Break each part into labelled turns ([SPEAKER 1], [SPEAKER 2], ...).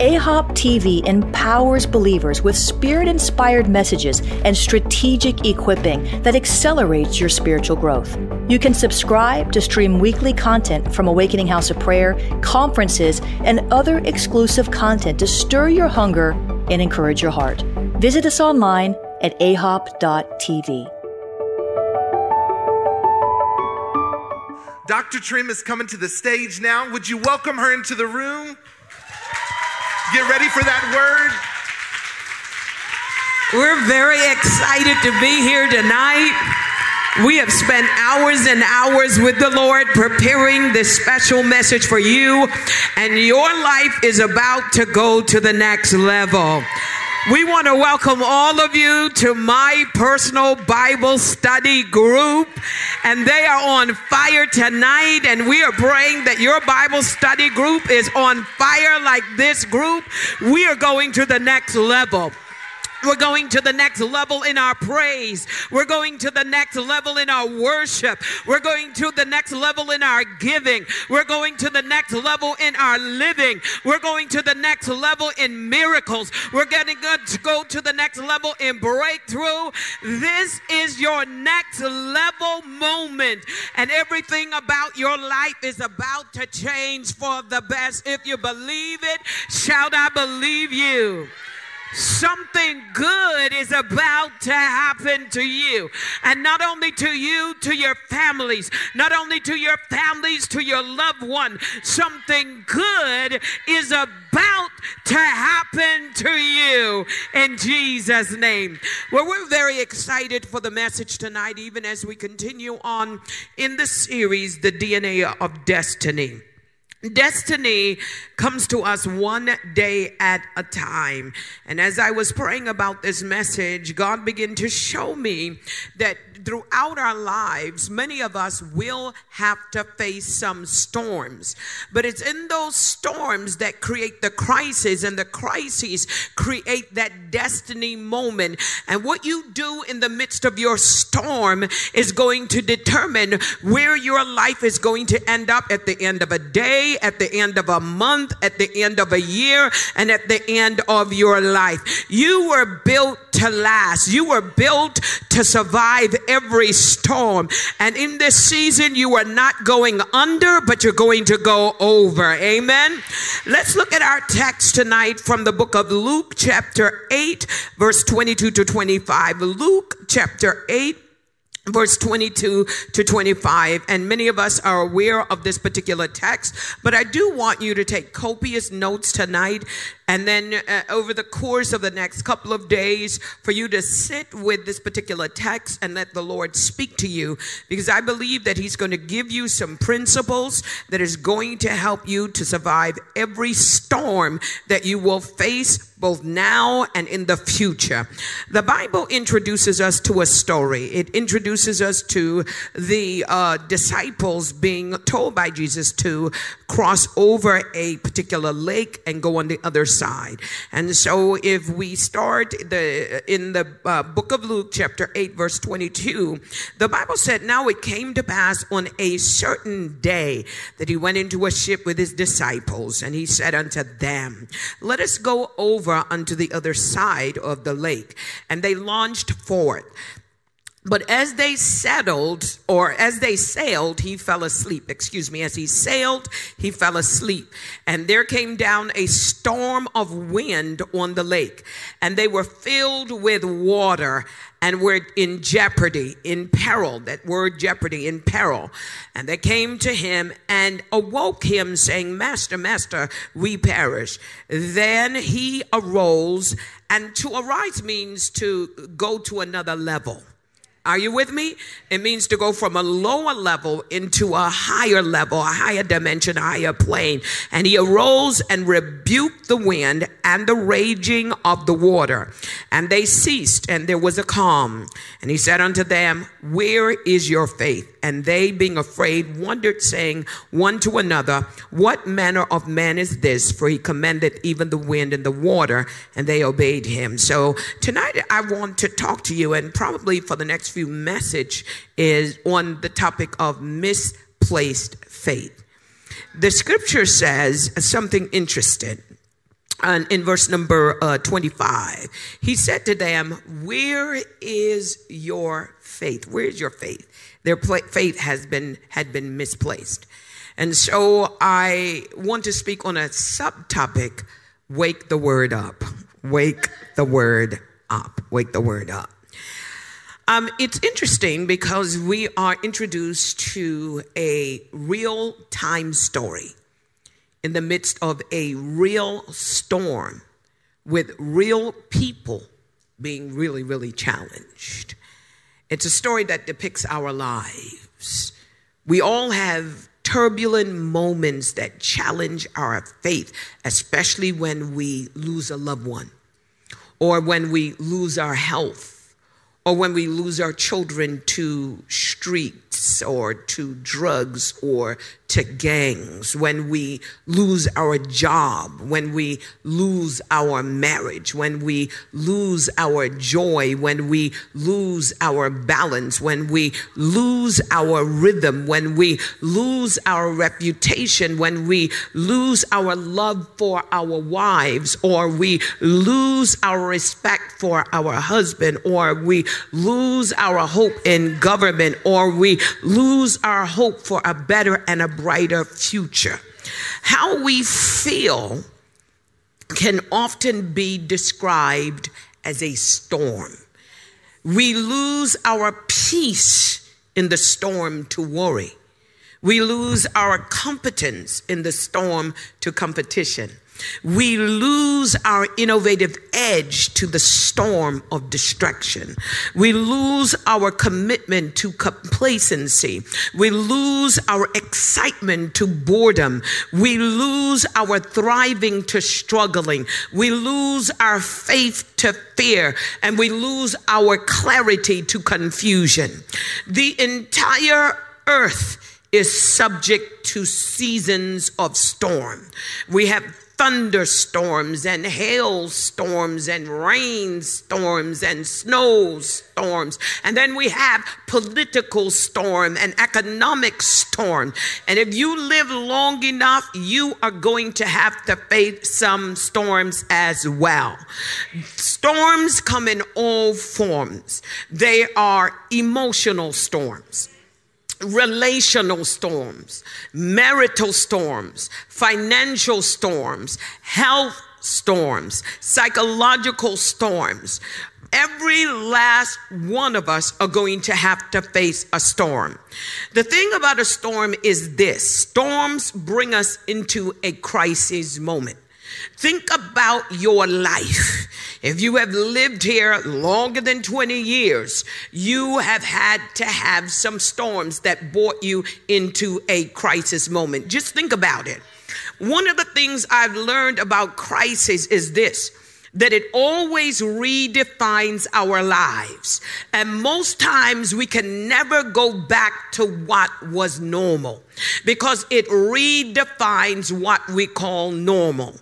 [SPEAKER 1] AHOP TV empowers believers with spirit inspired messages and strategic equipping that accelerates your spiritual growth. You can subscribe to stream weekly content from Awakening House of Prayer, conferences, and other exclusive content to stir your hunger and encourage your heart. Visit us online at ahop.tv.
[SPEAKER 2] Dr. Trimm is coming to the stage now. Would you welcome her into the room? Get ready for that word.
[SPEAKER 3] We're very excited to be here tonight. We have spent hours and hours with the Lord preparing this special message for you, and your life is about to go to the next level. We want to welcome all of you to my personal Bible study group. And they are on fire tonight. And we are praying that your Bible study group is on fire like this group. We are going to the next level. We're going to the next level in our praise. We're going to the next level in our worship. We're going to the next level in our giving. We're going to the next level in our living. We're going to the next level in miracles. We're getting to go to the next level in breakthrough. This is your next level moment, and everything about your life is about to change for the best. If you believe it, shout, I believe you something good is about to happen to you. And not only to you, to your families, not only to your families, to your loved one, something good is about to happen to you in Jesus' name. Well, we're very excited for the message tonight, even as we continue on in the series, The DNA of Destiny. Destiny comes to us one day at a time. And as I was praying about this message, God began to show me that throughout our lives, many of us will have to face some storms. But it's in those storms that create the crisis, and the crises create that destiny moment. And what you do in the midst of your storm is going to determine where your life is going to end up at the end of a day, at the end of a month, at the end of a year, and at the end of your life. You were built to last, you were built to survive every storm. And in this season, you are not going under, but you're going to go over. Amen. Let's look at our text tonight from the book of Luke, chapter 8, verse 22 to 25. Luke, chapter 8 verse 22 to 25 and many of us are aware of this particular text but i do want you to take copious notes tonight and then uh, over the course of the next couple of days for you to sit with this particular text and let the lord speak to you because i believe that he's going to give you some principles that is going to help you to survive every storm that you will face both now and in the future. The Bible introduces us to a story. It introduces us to the uh, disciples being told by Jesus to cross over a particular lake and go on the other side. And so if we start the in the uh, book of Luke chapter 8 verse 22, the Bible said now it came to pass on a certain day that he went into a ship with his disciples and he said unto them, let us go over unto the other side of the lake. And they launched forth But as they settled, or as they sailed, he fell asleep. Excuse me. As he sailed, he fell asleep. And there came down a storm of wind on the lake, and they were filled with water and were in jeopardy, in peril. That word jeopardy, in peril. And they came to him and awoke him, saying, Master, Master, we perish. Then he arose, and to arise means to go to another level. Are you with me? It means to go from a lower level into a higher level, a higher dimension, a higher plane. And he arose and rebuked the wind and the raging of the water. And they ceased, and there was a calm. And he said unto them, Where is your faith? And they, being afraid, wondered, saying one to another, What manner of man is this? For he commanded even the wind and the water, and they obeyed him. So tonight I want to talk to you, and probably for the next few message is on the topic of misplaced faith. The scripture says something interesting. And in verse number uh, 25, he said to them, Where is your faith? Where is your faith? Their faith has been, had been misplaced. And so I want to speak on a subtopic wake the word up. Wake the word up. Wake the word up. Um, it's interesting because we are introduced to a real time story in the midst of a real storm with real people being really, really challenged. It's a story that depicts our lives. We all have turbulent moments that challenge our faith, especially when we lose a loved one or when we lose our health or when we lose our children to or to drugs or to gangs, when we lose our job, when we lose our marriage, when we lose our joy, when we lose our balance, when we lose our rhythm, when we lose our reputation, when we lose our love for our wives, or we lose our respect for our husband, or we lose our hope in government, or we lose our hope for a better and a brighter future. How we feel can often be described as a storm. We lose our peace in the storm to worry. We lose our competence in the storm to competition. We lose our innovative edge to the storm of distraction. We lose our commitment to complacency. We lose our excitement to boredom. We lose our thriving to struggling. We lose our faith to fear. And we lose our clarity to confusion. The entire earth is subject to seasons of storm. We have thunderstorms and hailstorms and rainstorms and snowstorms. And then we have political storm and economic storm. And if you live long enough, you are going to have to face some storms as well. Storms come in all forms. They are emotional storms relational storms, marital storms, financial storms, health storms, psychological storms. Every last one of us are going to have to face a storm. The thing about a storm is this storms bring us into a crisis moment. Think about your life. If you have lived here longer than 20 years, you have had to have some storms that brought you into a crisis moment. Just think about it. One of the things I've learned about crisis is this that it always redefines our lives. And most times we can never go back to what was normal because it redefines what we call normal.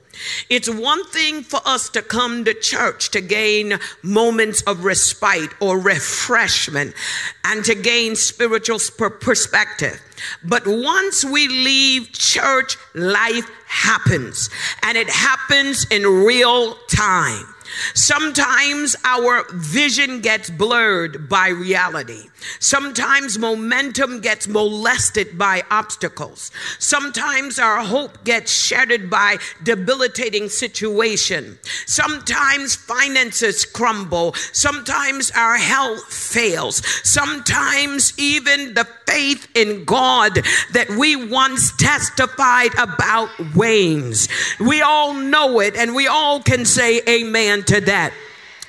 [SPEAKER 3] It's one thing for us to come to church to gain moments of respite or refreshment and to gain spiritual perspective. But once we leave church, life happens and it happens in real time. Sometimes our vision gets blurred by reality. Sometimes momentum gets molested by obstacles. Sometimes our hope gets shattered by debilitating situation. Sometimes finances crumble. Sometimes our health fails. Sometimes even the faith in God that we once testified about wanes. We all know it and we all can say amen to that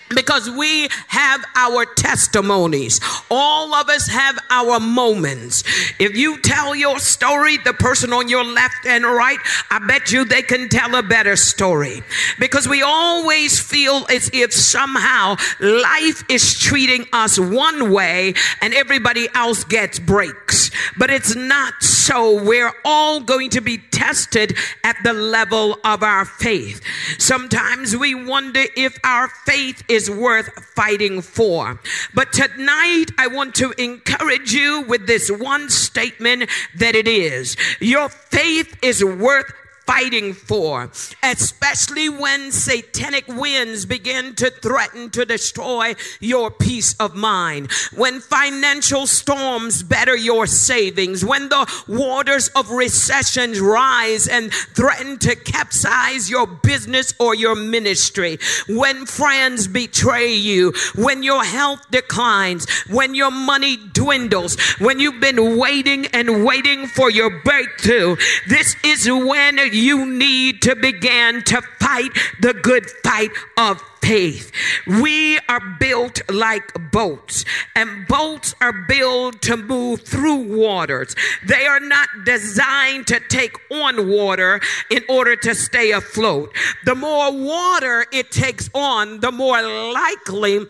[SPEAKER 3] because we have our testimonies. All of us have our moments. If you tell your story, the person on your left and right, I bet you they can tell a better story. Because we always feel as if somehow life is treating us one way and everybody else gets breaks. But it's not so. We're all going to be tested at the level of our faith. Sometimes we wonder if our faith is is worth fighting for. But tonight, I want to encourage you with this one statement that it is. Your faith is worth fighting for, especially when satanic winds begin to threaten to destroy your peace of mind, when financial storms batter your savings, when the waters of recession rise and threaten to capsize your business or your ministry, when friends betray you, when your health declines, when your money dwindles, when you've been waiting and waiting for your breakthrough, this is when you need to begin to fight the good fight of faith. We are built like boats, and boats are built to move through waters. They are not designed to take on water in order to stay afloat. The more water it takes on, the more likely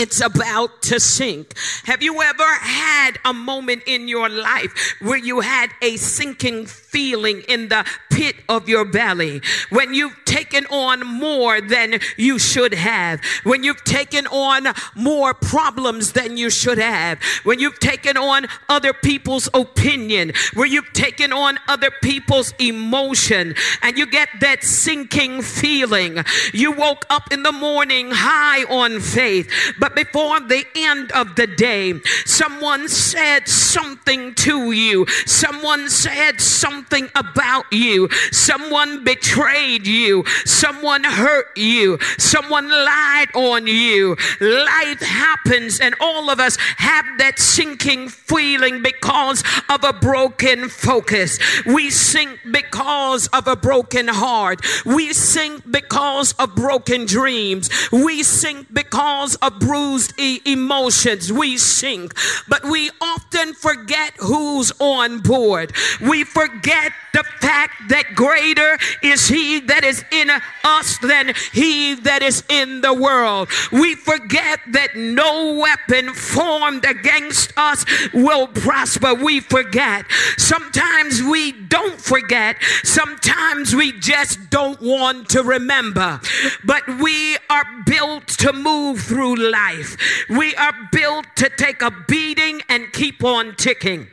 [SPEAKER 3] it's about to sink. Have you ever had a moment in your life where you had a sinking feeling in the pit of your belly? When you've taken on more than you should have? When you've taken on more problems than you should have? When you've taken on other people's opinion? Where you've taken on other people's emotion and you get that sinking feeling? You woke up in the morning high on faith, but but before the end of the day, someone said something to you. Someone said something about you. Someone betrayed you. Someone hurt you. Someone lied on you. Life happens, and all of us have that sinking feeling because of a broken focus. We sink because of a broken heart. We sink because of broken dreams. We sink because of bruised bruised e- emotions, we sink, but we often forget who's on board. We forget the fact that greater is he that is in us than he that is in the world. We forget that no weapon formed against us will prosper. We forget. Sometimes we don't forget. Sometimes we just don't want to remember. But we are built to move through life. We are built to take a beating and keep on ticking.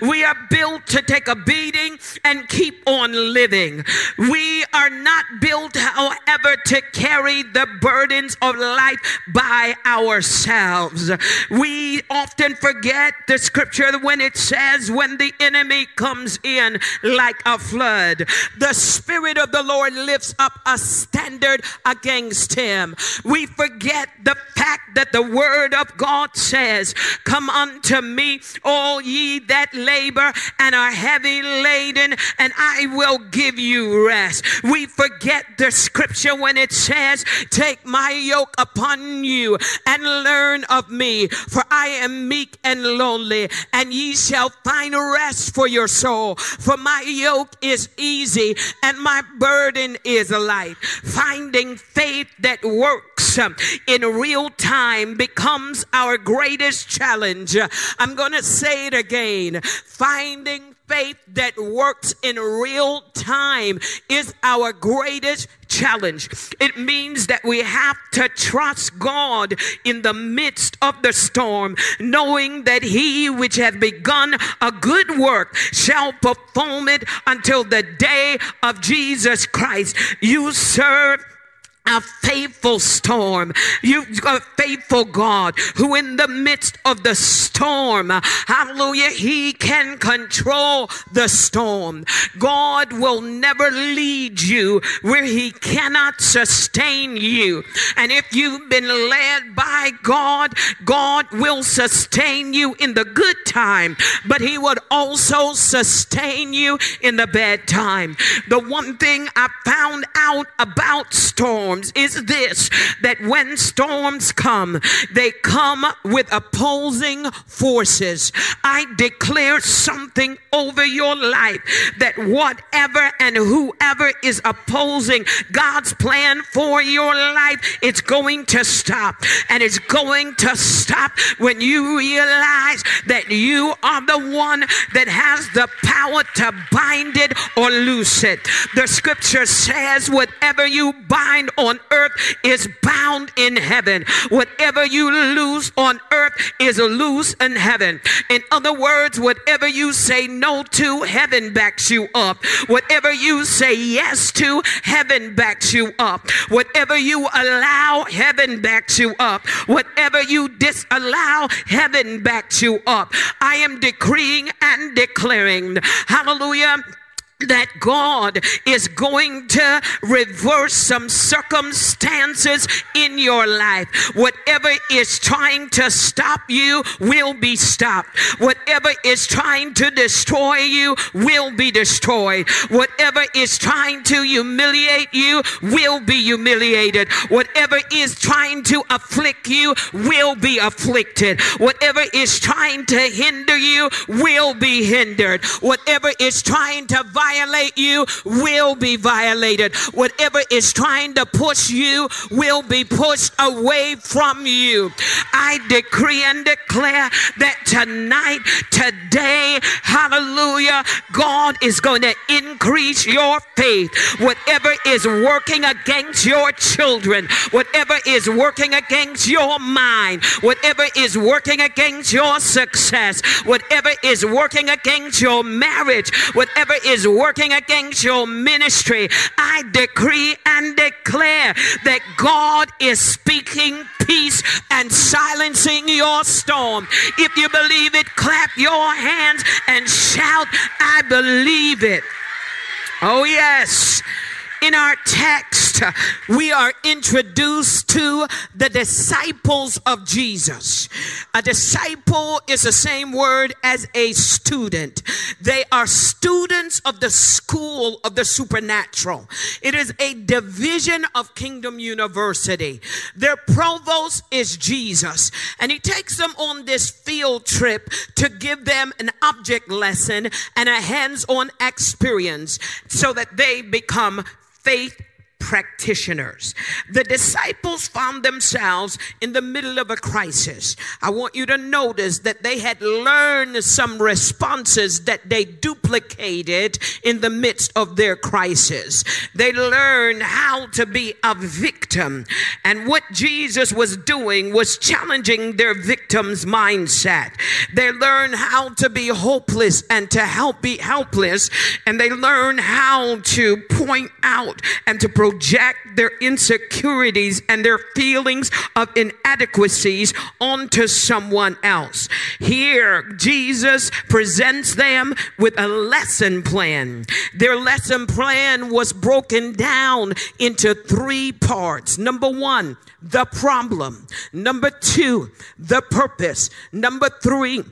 [SPEAKER 3] We are built to take a beating and keep on living. We are not built, however, to carry the burdens of life by ourselves. We often forget the scripture when it says, when the enemy comes in like a flood, the Spirit of the Lord lifts up a standard against him. We forget the fact that the Word of God says, Come unto me, all ye that that labor and are heavy laden, and I will give you rest. We forget the scripture when it says, Take my yoke upon you and learn of me, for I am meek and lonely, and ye shall find rest for your soul. For my yoke is easy and my burden is light. Finding faith that works Um, in real time becomes our greatest challenge. I'm going to say it again finding faith that works in real time is our greatest challenge. It means that we have to trust God in the midst of the storm, knowing that He which hath begun a good work shall perform it until the day of Jesus Christ. You serve a faithful storm. You a faithful God who in the midst of the storm, hallelujah, he can control the storm. God will never lead you where he cannot sustain you. And if you've been led by God, God will sustain you in the good time, but he would also sustain you in the bad time. The one thing I found out about storms storms is this that when storms come, they come with opposing forces. I declare something over your life that whatever and whoever is opposing God's plan for your life, it's going to stop. And it's going to stop when you realize that you are the one that has the power to bind it or loose it. The scripture says, whatever you bind on earth is bound in heaven. Whatever you lose on earth is loose in heaven. In other words, whatever you say no to, heaven backs you up. Whatever you say yes to, heaven backs you up. Whatever you allow, heaven backs you up. Whatever you disallow, heaven backs you up. I am decreeing and declaring, hallelujah that God is going to reverse some circumstances in your life. Whatever is trying to stop you will be stopped. Whatever is trying to destroy you will be destroyed. Whatever is trying to humiliate you will be humiliated. Whatever is trying to afflict you will be afflicted. Whatever is trying to hinder you will be hindered. Whatever is trying to violate violate you will be violated. Whatever is trying to push you will be pushed away from you. I decree and declare that tonight, today, hallelujah, God is going to increase your faith. Whatever is working against your children, whatever is working against your mind, whatever is working against your success, whatever is working against your marriage, whatever is working against your ministry, I decree and declare that God is speaking peace and silencing your storm. If you believe it, clap your hands and shout, I believe it. Oh, yes. In our text, we are introduced to the disciples of Jesus. A disciple is the same word as a student. They are students of the school of the supernatural. It is a division of Kingdom University. Their provost is Jesus, and he takes them on this field trip to give them an object lesson and a hands on experience so that they become faith practitioners. The disciples found themselves in the middle of a crisis. I want you to notice that they had learned some responses that they duplicated in the midst of their crisis. They learned how to be a victim. And what Jesus was doing was challenging their victim's mindset. They learned how to be hopeless and to help be helpless. And they learned how to point out and to project project their insecurities and their feelings of inadequacies onto someone else. Here, Jesus presents them with a lesson plan. Their lesson plan was broken down into three parts. Number one, the problem. Number two, the purpose. Number three,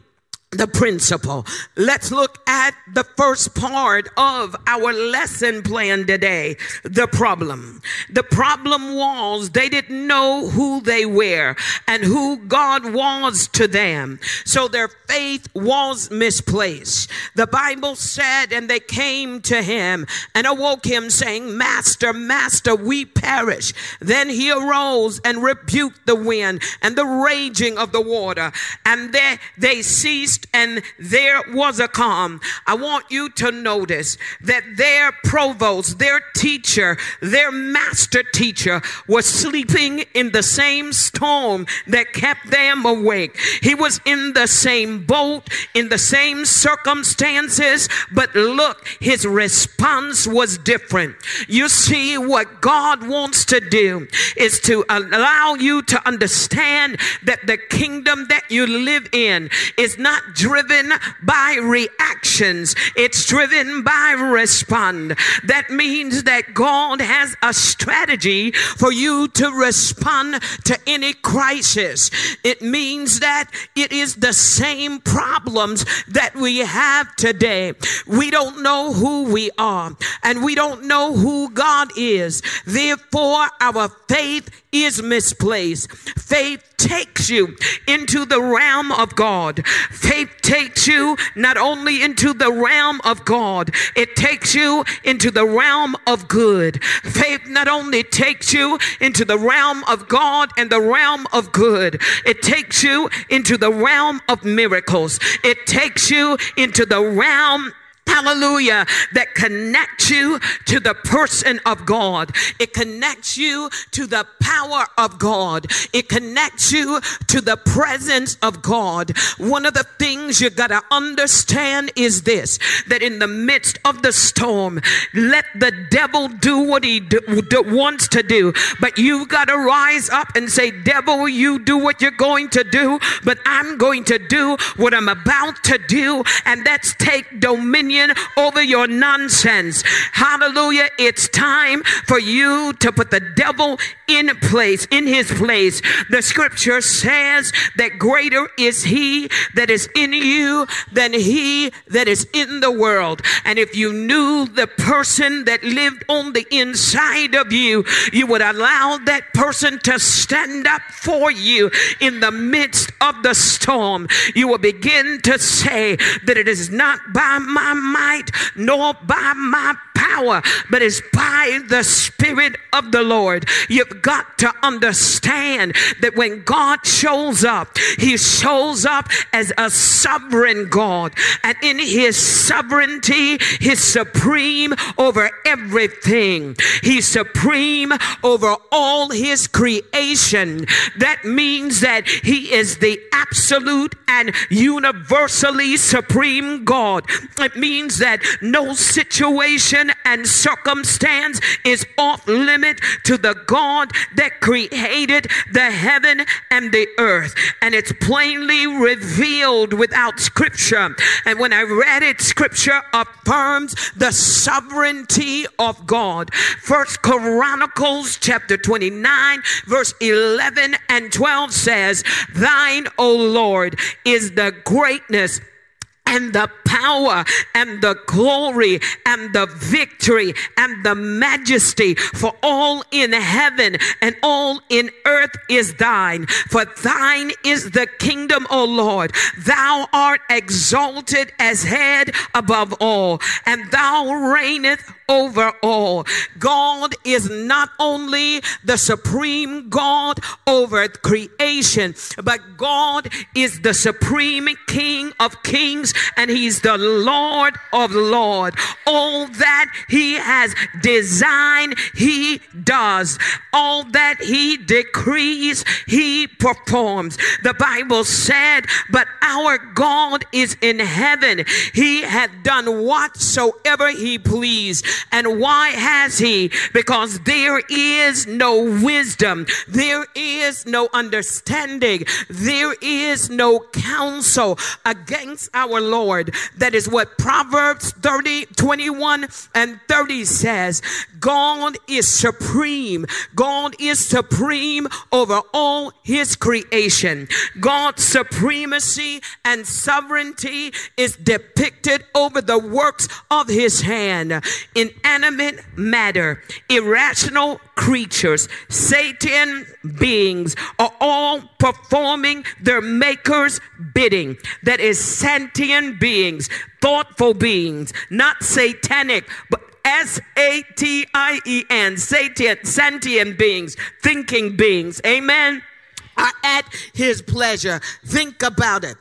[SPEAKER 3] the principle. Let's look at the first part of our lesson plan today the problem. The problem was they didn't know who they were and who God was to them. So their faith was misplaced. The Bible said, and they came to him and awoke him, saying, Master, Master, we perish. Then he arose and rebuked the wind and the raging of the water, and they, they ceased ceased and there was a calm. I want you to notice that their provost, their teacher, their master teacher was sleeping in the same storm that kept them awake. He was in the same boat, in the same circumstances, but look, his response was different. You see, what God wants to do is to allow you to understand that the kingdom that you live in is not driven by reactions, it's driven by respond. That means that God has a strategy for you to respond to any crisis. It means that it is the same problems that we have today. We don't know who we are and we don't know who God is. Therefore, our faith is misplaced. Faith takes you into the realm of God. Faith takes you not only into the realm of God, it takes you into the realm of good. Faith not only takes you into the realm of God and the realm of good, it takes you into the realm of miracles. It takes you into the realm hallelujah, that connects you to the person of God. It connects you to the power of God. It connects you to the presence of God. One of the things you got to understand is this that in the midst of the storm, let the devil do what he wants to do, but you got to rise up and say, Devil, you do what you're going to do, but I'm going to do what I'm about to do, and that's take dominion dominion over your nonsense. Hallelujah. It's time for you to put the devil in place, in his place. The scripture says that greater is he that is in you than he that is in the world. And if you knew the person that lived on the inside of you, you would allow that person to stand up for you in the midst of the storm. You will begin to say that it is not by my might nor by my power, but it's by the Spirit of the Lord. You've got to understand that when God shows up, He shows up as a sovereign God. And in His sovereignty, He's supreme over everything. He's supreme over all His creation. That means that He is the absolute and universally supreme God. It means that no situation and circumstance is off limit to the God that created the heaven and the earth. And it's plainly revealed without scripture. And when I read it, scripture affirms the sovereignty of God. First Chronicles chapter 29, verse 11 and 12 says, Thine, O Lord, is the greatness and the power and the glory and the victory and the majesty for all in heaven and all in earth is thine. For thine is the kingdom, O Lord. Thou art exalted as head above all, and thou reigneth over all. God is not only the supreme God over creation, but God is the supreme King of kings and he's the Lord of Lord. All that he has designed, he does. All that he decrees, he performs. The Bible said, but our God is in heaven. He hath done whatsoever he pleased. And why has he? Because there is no wisdom. There is no understanding. There is no counsel against our Lord. That is what Proverbs 30, 21 and 30 says. God is supreme. God is supreme over all his creation. God's supremacy and sovereignty is depicted over the works of his hand. Inanimate matter, irrational creatures, Satan beings are all performing their maker's bidding. That is sentient beings, thoughtful beings, not satanic, but S A T I E N, sentient, sentient beings, thinking beings. Amen. Are at his pleasure. Think about it.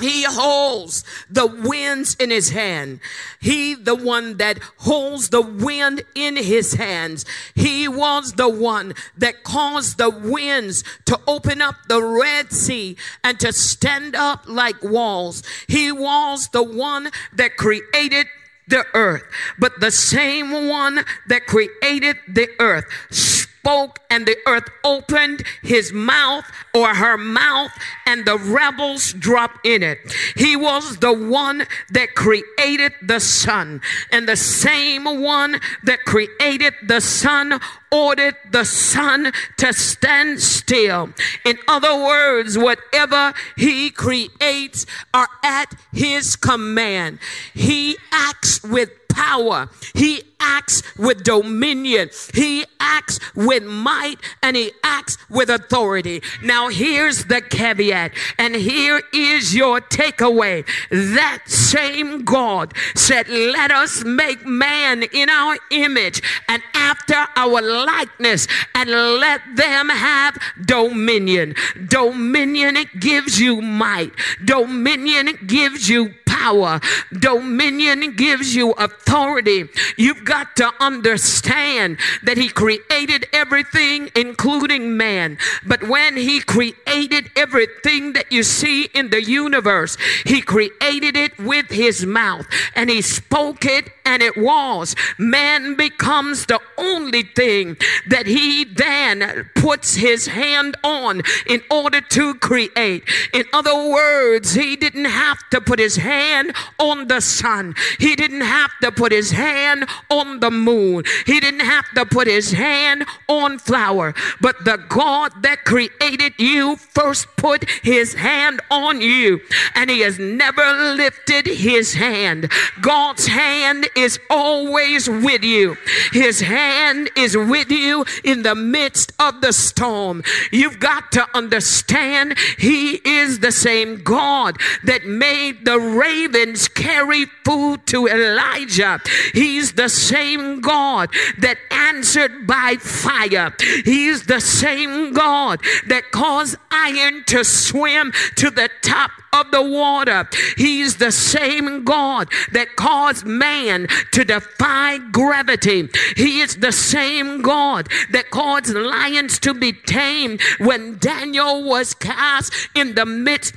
[SPEAKER 3] He holds the winds in his hand. He, the one that holds the wind in his hands. He was the one that caused the winds to open up the Red Sea and to stand up like walls. He was the one that created the earth. But the same one that created the earth spoke and the earth opened his mouth or her mouth and the rebels dropped in it. He was the one that created the sun and the same one that created the sun ordered the sun to stand still. In other words, whatever he creates are at his command. He acts with power. He acts with dominion. He acts with might and he acts with authority. Now here's the caveat and here is your takeaway. That same God said, let us make man in our image and after our likeness and let them have dominion. Dominion gives you might. Dominion gives you power. Dominion gives you authority. You've got to understand that He created everything, including man. But when He created everything that you see in the universe, He created it with His mouth and He spoke it and it was. Man becomes the only thing that He then puts His hand on in order to create. In other words, He didn't have to put His hand on the sun. He didn't have to put his hand on the moon. He didn't have to put his hand on flower. But the God that created you first put his hand on you. And he has never lifted his hand. God's hand is always with you. His hand is with you in the midst of the storm. You've got to understand he is the same God that made the ravens carry food to Elijah. He's the same God that answered by fire. He's the same God that caused iron to swim to the top of the water. He's the same God that caused man to defy gravity. He is the same God that caused lions to be tamed when Daniel was cast in the midst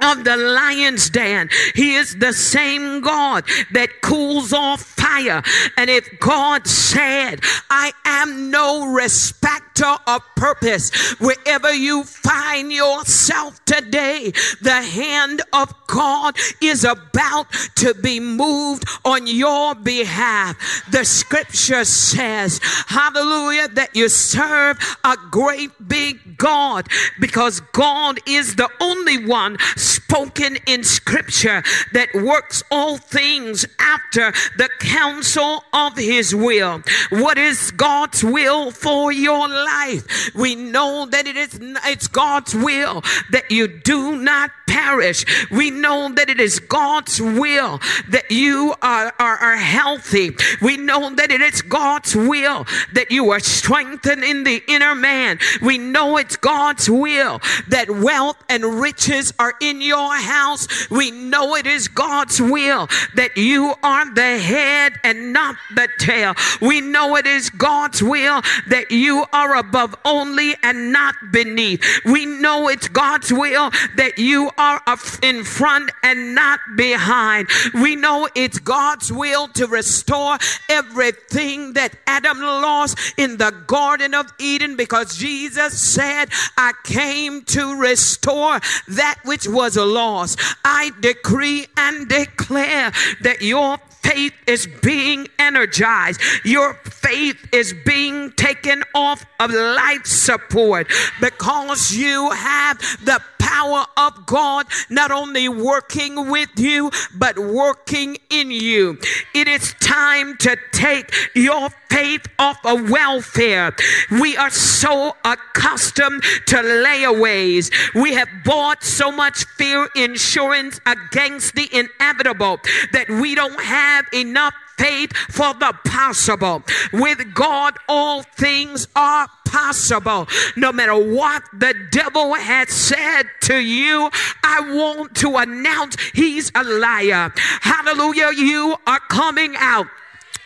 [SPEAKER 3] of the lion's den. He is the same God that cools off fire. And if God said, I am no respecter of purpose, wherever you find yourself today, the hand of God is about to be moved on your behalf. The scripture says, hallelujah, that you serve a great big God because God is the only one spoken in scripture that works all things after the counsel of his will. What is God's will for your life? We know that it is it's God's will that you do not perish. We know that it is God's will that you are, are, are healthy. We know that it is God's will that you are strengthened in the inner man. We know it's God's will that wealth and riches are in your house. We know it is God's will that you are the head and not the tail. We know it is God's will that you are above only and not beneath. We know it's God's will that you are in front and not behind. We know it's God's will to restore everything that Adam lost in the Garden of Eden because Jesus said, I came to restore that which was lost. I decree and declare that your faith is being energized. Your faith is being taken off of life support because you have the power of God not only working with you, but working in you. It is time to take your faith off of welfare. We are so accustomed to layaways. We have bought so much fear insurance against the inevitable that we don't have enough faith for the possible. With God, all things are possible. No matter what the devil had said to you, I want to announce he's a liar. Hallelujah. You are coming out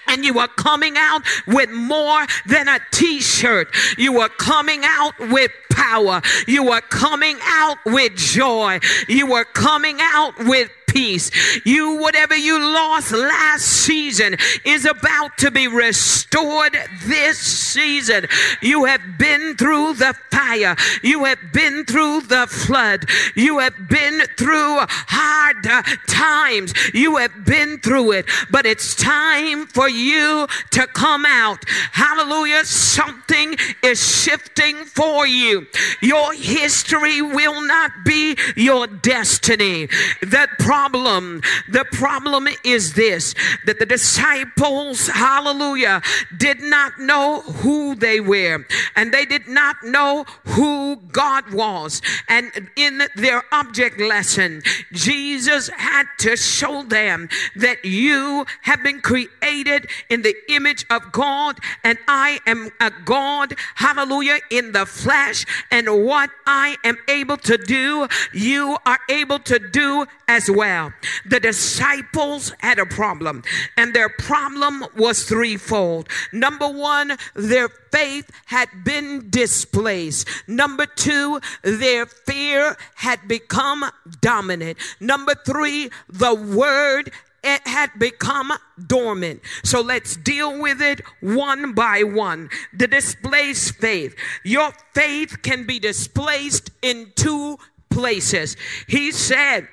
[SPEAKER 3] and you are coming out with more than a t-shirt. You are coming out with power. You are coming out with joy. You are coming out with peace. You, whatever you lost last season, is about to be restored this season. You have been through the fire, you have been through the flood, you have been through hard times, you have been through it, but it's time for you to come out. Hallelujah. Something is shifting for you. Your history will not be your destiny. That problem. The problem is this that the disciples, hallelujah, did not know who they were and they did not know who God was. And in their object lesson, Jesus had to show them that you have been created in the image of God and I am a God, hallelujah, in the flesh. And what I am able to do, you are able to do as well. The disciples had a problem, and their problem was threefold. Number one, their faith had been displaced. Number two, their fear had become dominant. Number three, the word it had become dormant. So let's deal with it one by one. The displaced faith. Your faith can be displaced in two places. He said,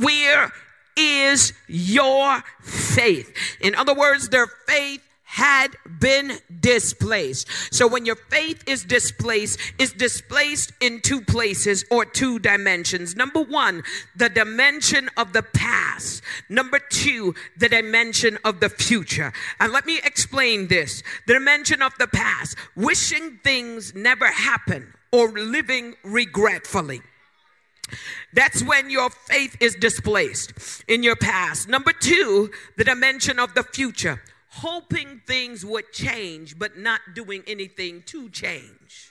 [SPEAKER 3] where is your faith? In other words, their faith had been displaced. So when your faith is displaced, it's displaced in two places or two dimensions. Number one, the dimension of the past. Number two, the dimension of the future. And let me explain this. The dimension of the past, wishing things never happen or living regretfully. That's when your faith is displaced in your past. Number two, the dimension of the future, hoping things would change, but not doing anything to change.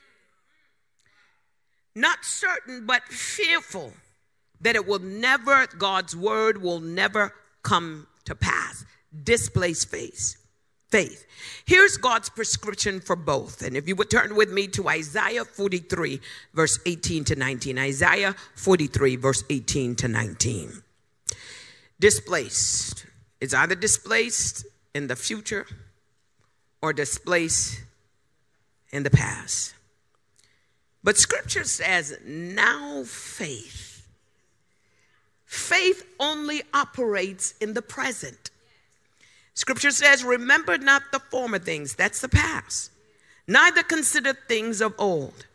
[SPEAKER 3] Not certain, but fearful that it will never, God's word will never come to pass. Displaced faith faith. Here's God's prescription for both. And if you would turn with me to Isaiah 43, verse 18 to 19. Isaiah 43, verse 18 to 19. Displaced. It's either displaced in the future or displaced in the past. But scripture says, now faith. Faith only operates in the present. Scripture says, Remember not the former things, that's the past, neither consider things of old.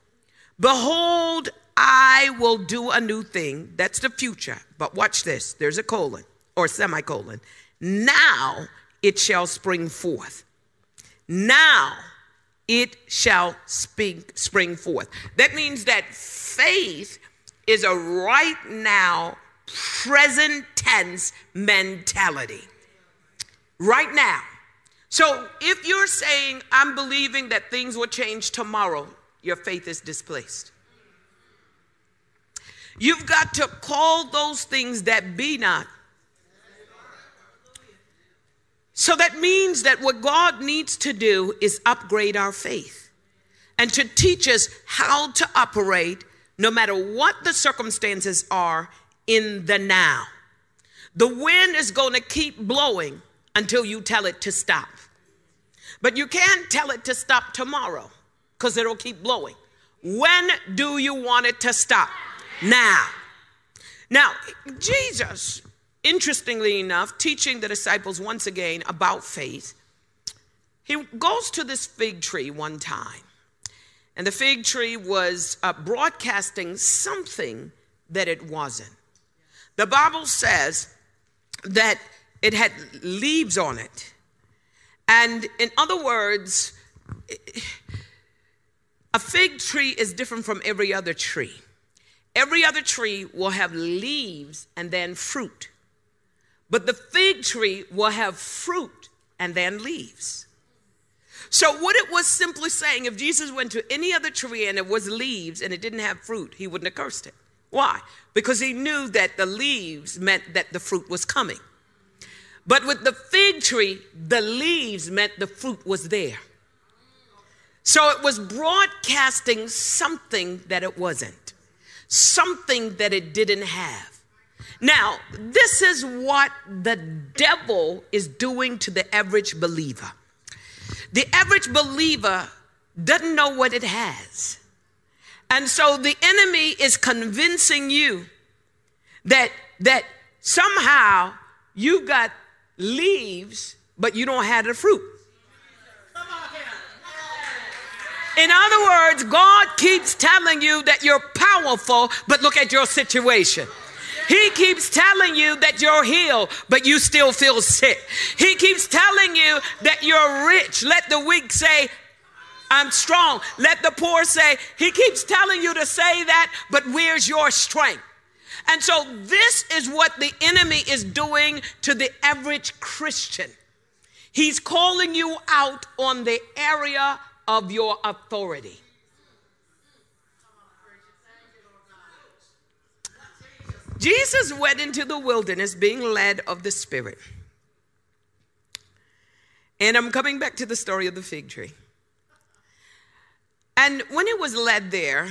[SPEAKER 3] Behold, I will do a new thing, that's the future. But watch this there's a colon or semicolon. Now it shall spring forth. Now it shall spring, spring forth. That means that faith is a right now, present tense mentality right now. So if you're saying, I'm believing that things will change tomorrow, your faith is displaced. You've got to call those things that be not. So that means that what God needs to do is upgrade our faith and to teach us how to operate no matter what the circumstances are in the now. The wind is going to keep blowing until you tell it to stop. But you can't tell it to stop tomorrow because it'll keep blowing. When do you want it to stop? Now. Now, Jesus, interestingly enough, teaching the disciples once again about faith, he goes to this fig tree one time. And the fig tree was uh, broadcasting something that it wasn't. The Bible says that it had leaves on it. And in other words, a fig tree is different from every other tree. Every other tree will have leaves and then fruit. But the fig tree will have fruit and then leaves. So, what it was simply saying, if Jesus went to any other tree and it was leaves and it didn't have fruit, he wouldn't have cursed it. Why? Because he knew that the leaves meant that the fruit was coming. But with the fig tree, the leaves meant the fruit was there. So it was broadcasting something that it wasn't, something that it didn't have. Now, this is what the devil is doing to the average believer. The average believer doesn't know what it has. And so the enemy is convincing you that that somehow you got leaves but you don't have the fruit. In other words, God keeps telling you that you're powerful, but look at your situation. He keeps telling you that you're healed, but you still feel sick. He keeps telling you that you're rich. Let the weak say, I'm strong. Let the poor say, He keeps telling you to say that, but where's your strength? And so, this is what the enemy is doing to the average Christian. He's calling you out on the area of your authority. Jesus went into the wilderness being led of the Spirit. And I'm coming back to the story of the fig tree. And when he was led there,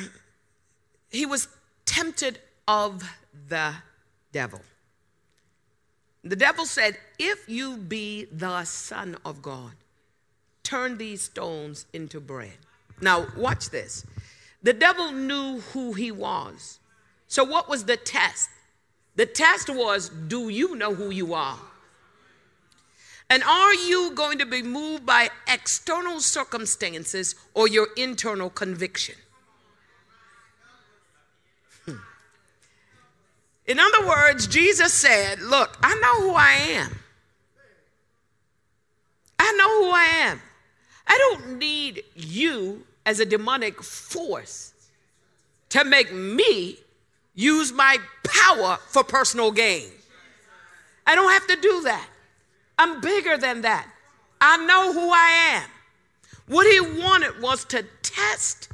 [SPEAKER 3] he was tempted of the devil. The devil said, If you be the Son of God, turn these stones into bread. Now, watch this. The devil knew who he was. So, what was the test? The test was do you know who you are? And are you going to be moved by external circumstances or your internal conviction? Hmm. In other words, Jesus said, Look, I know who I am. I know who I am. I don't need you as a demonic force to make me use my power for personal gain. I don't have to do that. I'm bigger than that. I know who I am. What he wanted was to test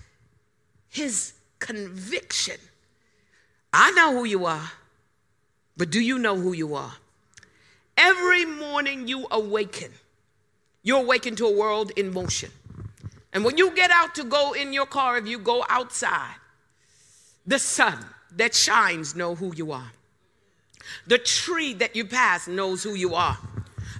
[SPEAKER 3] his conviction. I know who you are, but do you know who you are? Every morning you awaken, you awaken to a world in motion. And when you get out to go in your car, if you go outside, the sun, that shines know who you are. The tree that you pass knows who you are.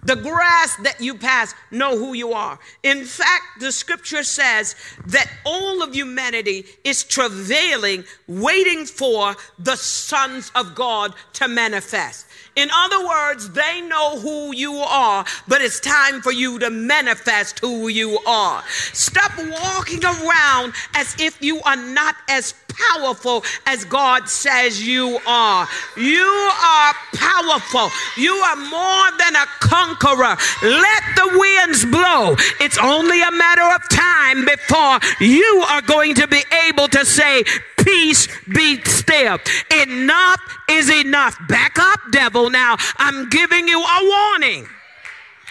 [SPEAKER 3] The grass that you pass know who you are. In fact, the scripture says that all of humanity is travailing, waiting for the sons of God to manifest. In other words, they know who you are, but it's time for you to manifest who you are. Stop walking around as if you are not as powerful as God says you are. You are powerful. You are more than a conqueror. Let the winds blow. It's only a matter of time before you are going to be able to say, Peace be still. Enough is enough. Back up, devil. Now, I'm giving you a warning.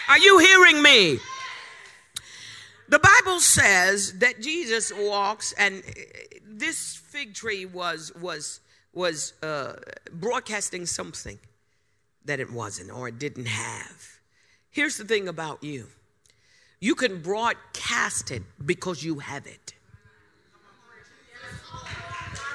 [SPEAKER 3] Are you hearing me? The Bible says that Jesus walks, and this fig tree was was was uh, broadcasting something that it wasn't or it didn't have. Here's the thing about you: you can broadcast it because you have it.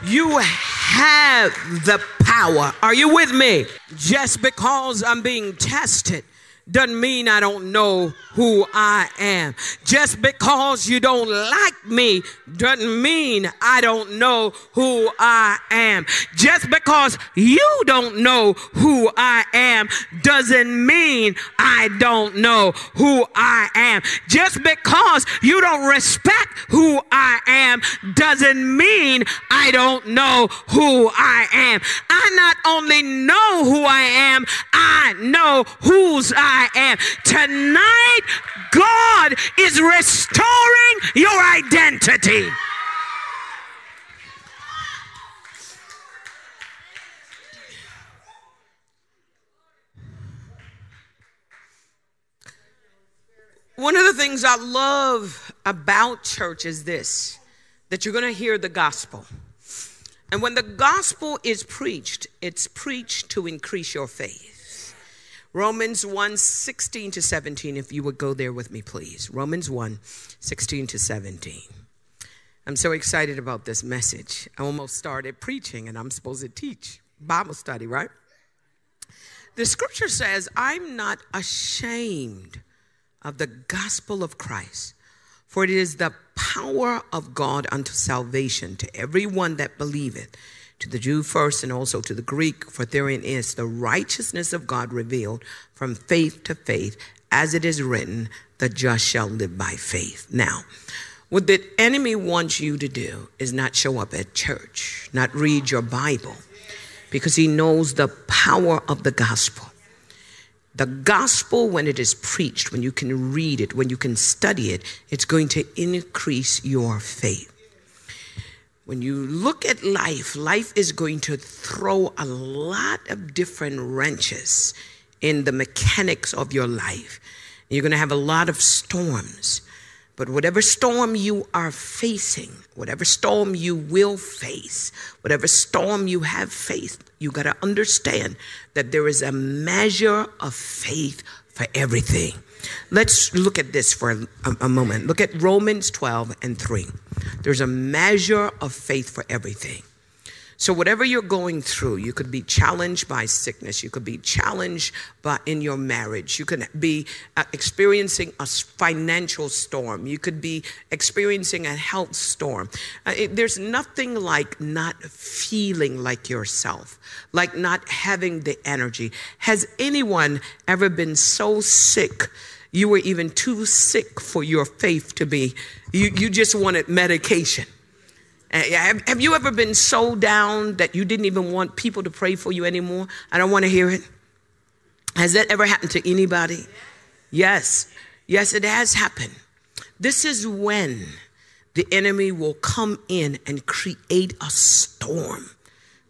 [SPEAKER 3] You have the power. Are you with me? Just because I'm being tested doesn't mean I don't know who I am. Just because you don't like me doesn't mean I don't know who I am. Just because you don't know who I am doesn't mean I don't know who I am. Just because you don't respect who I am doesn't mean I don't know who I am. I not only know who I am, I know whose I I am. Tonight, God is restoring your identity. One of the things I love about church is this that you're going to hear the gospel. And when the gospel is preached, it's preached to increase your faith. Romans 1 16 to 17, if you would go there with me, please. Romans 1 16 to 17. I'm so excited about this message. I almost started preaching, and I'm supposed to teach Bible study, right? The scripture says, I'm not ashamed of the gospel of Christ, for it is the power of God unto salvation to everyone that believeth, to the Jew first and also to the Greek, for therein is the righteousness of God revealed from faith to faith, as it is written, the just shall live by faith. Now, what the enemy wants you to do is not show up at church, not read your Bible, because he knows the power of the gospel. The gospel, when it is preached, when you can read it, when you can study it, it's going to increase your faith. When you look at life, life is going to throw a lot of different wrenches in the mechanics of your life. You're going to have a lot of storms. But whatever storm you are facing, whatever storm you will face, whatever storm you have faced, you got to understand that there is a measure of faith for everything. Let's look at this for a, a, moment. Look at Romans 12 and 3. There's a measure of faith for everything. So, whatever you're going through, you could be challenged by sickness, you could be challenged by in your marriage, you could be uh, experiencing a financial storm, you could be experiencing a health storm. Uh, it, there's nothing like not feeling like yourself, like not having the energy. Has anyone ever been so sick? You were even too sick for your faith to be, you, you just wanted medication. Uh, have, have you ever been so down that you didn't even want people to pray for you anymore? I don't want to hear it. Has that ever happened to anybody? Yes. Yes, it has happened. This is when the enemy will come in and create a storm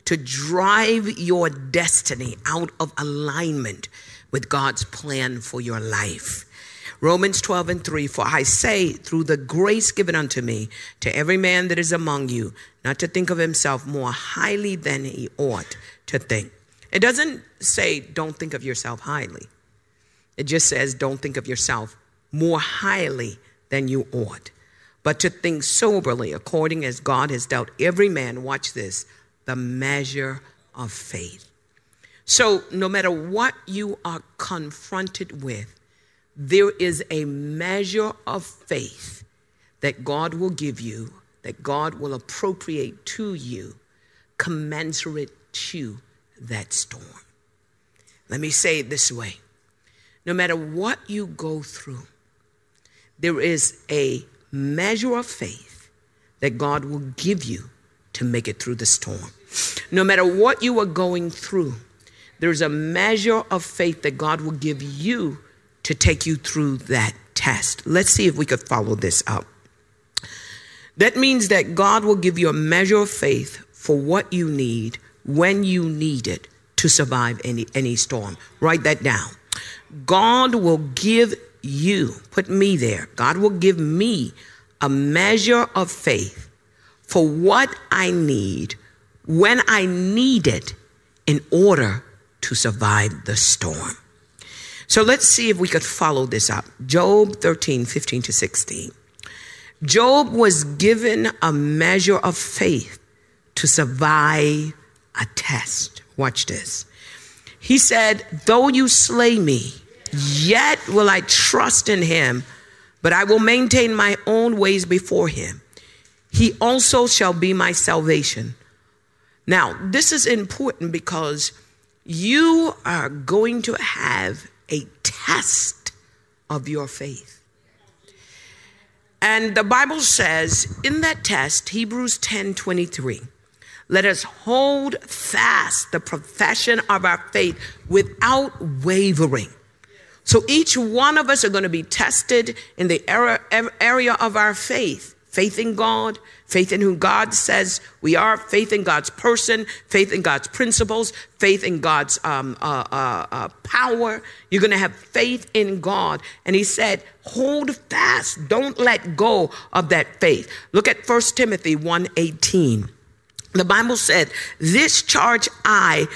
[SPEAKER 3] to drive your destiny out of alignment with God's plan for your life. Romans 12 and 3 For I say, through the grace given unto me, to every man that is among you, not to think of himself more highly than he ought to think. It doesn't say, don't think of yourself highly. It just says, don't think of yourself more highly than you ought, but to think soberly, according as God has dealt every man, watch this, the measure of faith. So, no matter what you are confronted with, there is a measure of faith that God will give you, that God will appropriate to you, commensurate to that storm. Let me say it this way no matter what you go through, there is a measure of faith that God will give you to make it through the storm. No matter what you are going through, there's a measure of faith that God will give you to take you through that test. Let's see if we could follow this up. That means that God will give you a measure of faith for what you need when you need it to survive any, any storm. Write that down. God will give you, put me there, God will give me a measure of faith for what I need when I need it in order to survive the storm. So let's see if we could follow this up. Job 13, 15 to 16. Job was given a measure of faith to survive a test. Watch this. He said, Though you slay me, yet will I trust in him, but I will maintain my own ways before him. He also shall be my salvation. Now, this is important because you are going to have a test of your faith. And the Bible says in that test, Hebrews 10 23, let us hold fast the profession of our faith without wavering. So each one of us are going to be tested in the er, area of our faith faith in God, faith in who God says we are, faith in God's person, faith in God's principles, faith in God's um, uh, uh, uh, power. You're going to have faith in God. And he said, hold fast. Don't let go of that faith. Look at 1 Timothy 1.18. The Bible said, this charge I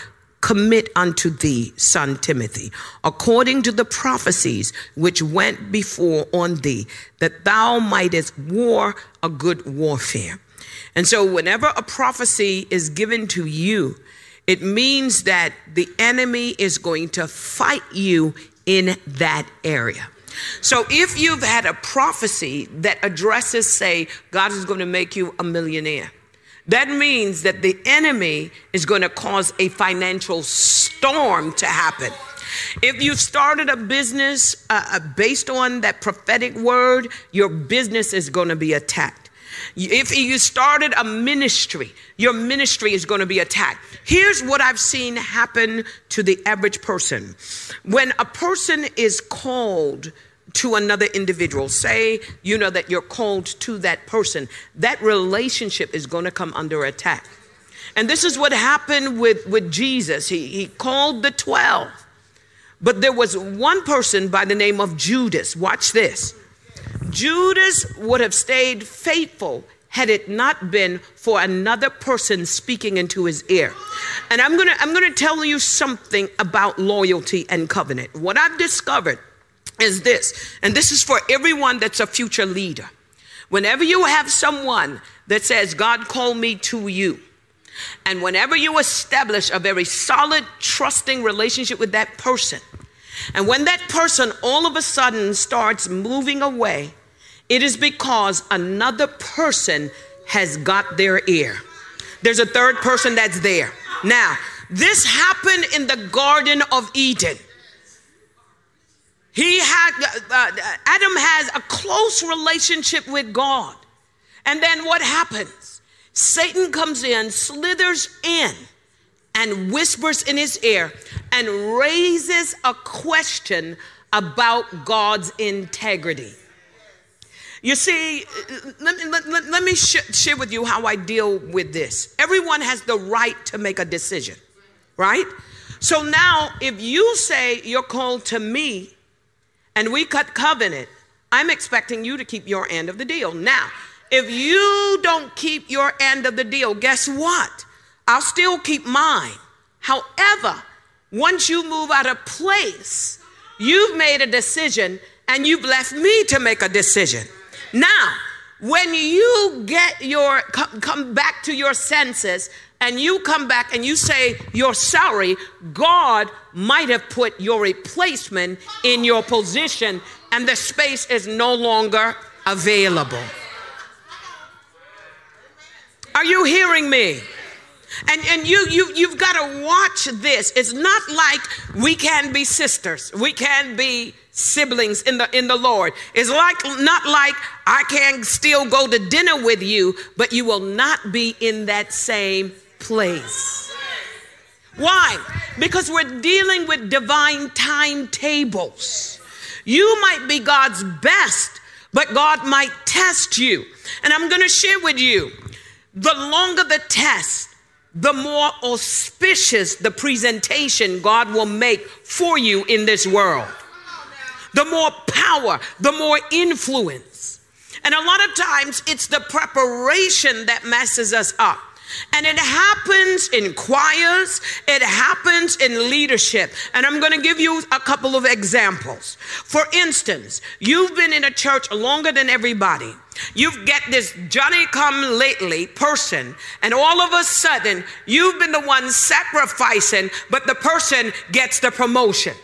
[SPEAKER 3] commit unto thee, son Timothy, according to the prophecies which went before on thee, that thou mightest war a good warfare. And so, whenever a prophecy is given to you, it means that the enemy is going to fight you in that area. So, if you've had a prophecy that addresses, say, God is going to make you a millionaire, that means that the enemy is going to cause a financial storm to happen. If you started a business uh, uh, based on that prophetic word, your business is going to be attacked. If you started a ministry, your ministry is going to be attacked. Here's what I've seen happen to the average person. When a person is called to another individual, say you know that you're called to that person, that relationship is going to come under attack. And this is what happened with, with Jesus. He, he called the 12, but there was one person by the name of Judas. Watch this. Judas would have stayed faithful had it not been for another person speaking into his ear. And I'm to I'm to tell you something about loyalty and covenant. What I've discovered is this, and this is for everyone that's a future leader. Whenever you have someone that says, God called me to you, and whenever you establish a very solid, trusting relationship with that person, and when that person all of a sudden starts moving away, it is because another person has got their ear. There's a third person that's there. Now, this happened in the Garden of Eden. He had, uh, uh, Adam has a close relationship with God. And then what happens? Satan comes in, slithers in, and whispers in his ear and raises a question about God's integrity. You see, let me, let, let, let me sh- share with you how I deal with this. Everyone has the right to make a decision, right? So now, if you say you're called to me and we cut covenant, I'm expecting you to keep your end of the deal. Now, if you don't keep your end of the deal, guess what? I'll still keep mine. However, once you move out of place, you've made a decision and you've left me to make a decision. Now, when you get your come back to your senses and you come back and you say you're sorry, God might have put your replacement in your position and the space is no longer available. Are you hearing me? And, and you, you, you've got to watch this. It's not like we can be sisters. We can be siblings in the in the Lord. It's like not like I can still go to dinner with you, but you will not be in that same place. Why? Because we're dealing with divine timetables. You might be God's best, but God might test you. And I'm going to share with you the longer the test, the more auspicious the presentation God will make for you in this world. The more power, the more influence. And a lot of times it's the preparation that messes us up. And it happens in choirs, it happens in leadership. And I'm going to give you a couple of examples. For instance, you've been in a church longer than everybody. You get this Johnny come lately person, and all of a sudden, you've been the one sacrificing, but the person gets the promotion.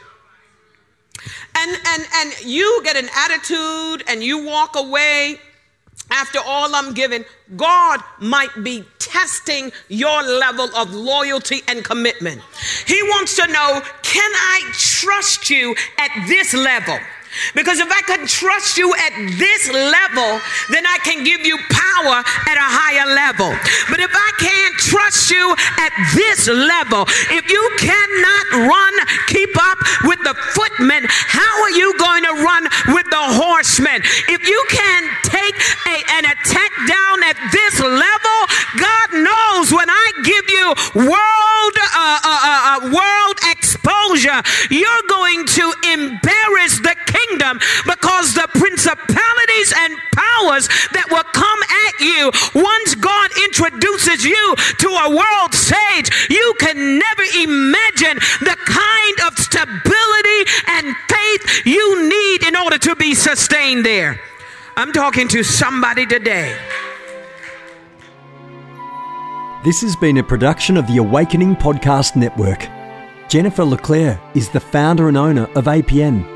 [SPEAKER 3] And, and, and you get an attitude and you walk away after all I'm giving, God might be testing your level of loyalty and commitment. He wants to know can I trust you at this level? Because if I can trust you at this level, then I can give you power at a higher level. But if I can't trust you at this level, if you cannot run, keep up with the footmen, how are you going to run with the horsemen? If you can take a, an attack down at this level, God knows when I give you world, uh, uh, uh, uh world exposure, you're going to embarrass the kingdom kingdom because the principalities and powers that will come at you once God introduces you to a world stage, you can never imagine the kind of stability and faith you need in order to be sustained there. I'm talking to somebody today.
[SPEAKER 4] This has been a production of the Awakening Podcast Network. Jennifer LeClaire is the founder and owner of APN.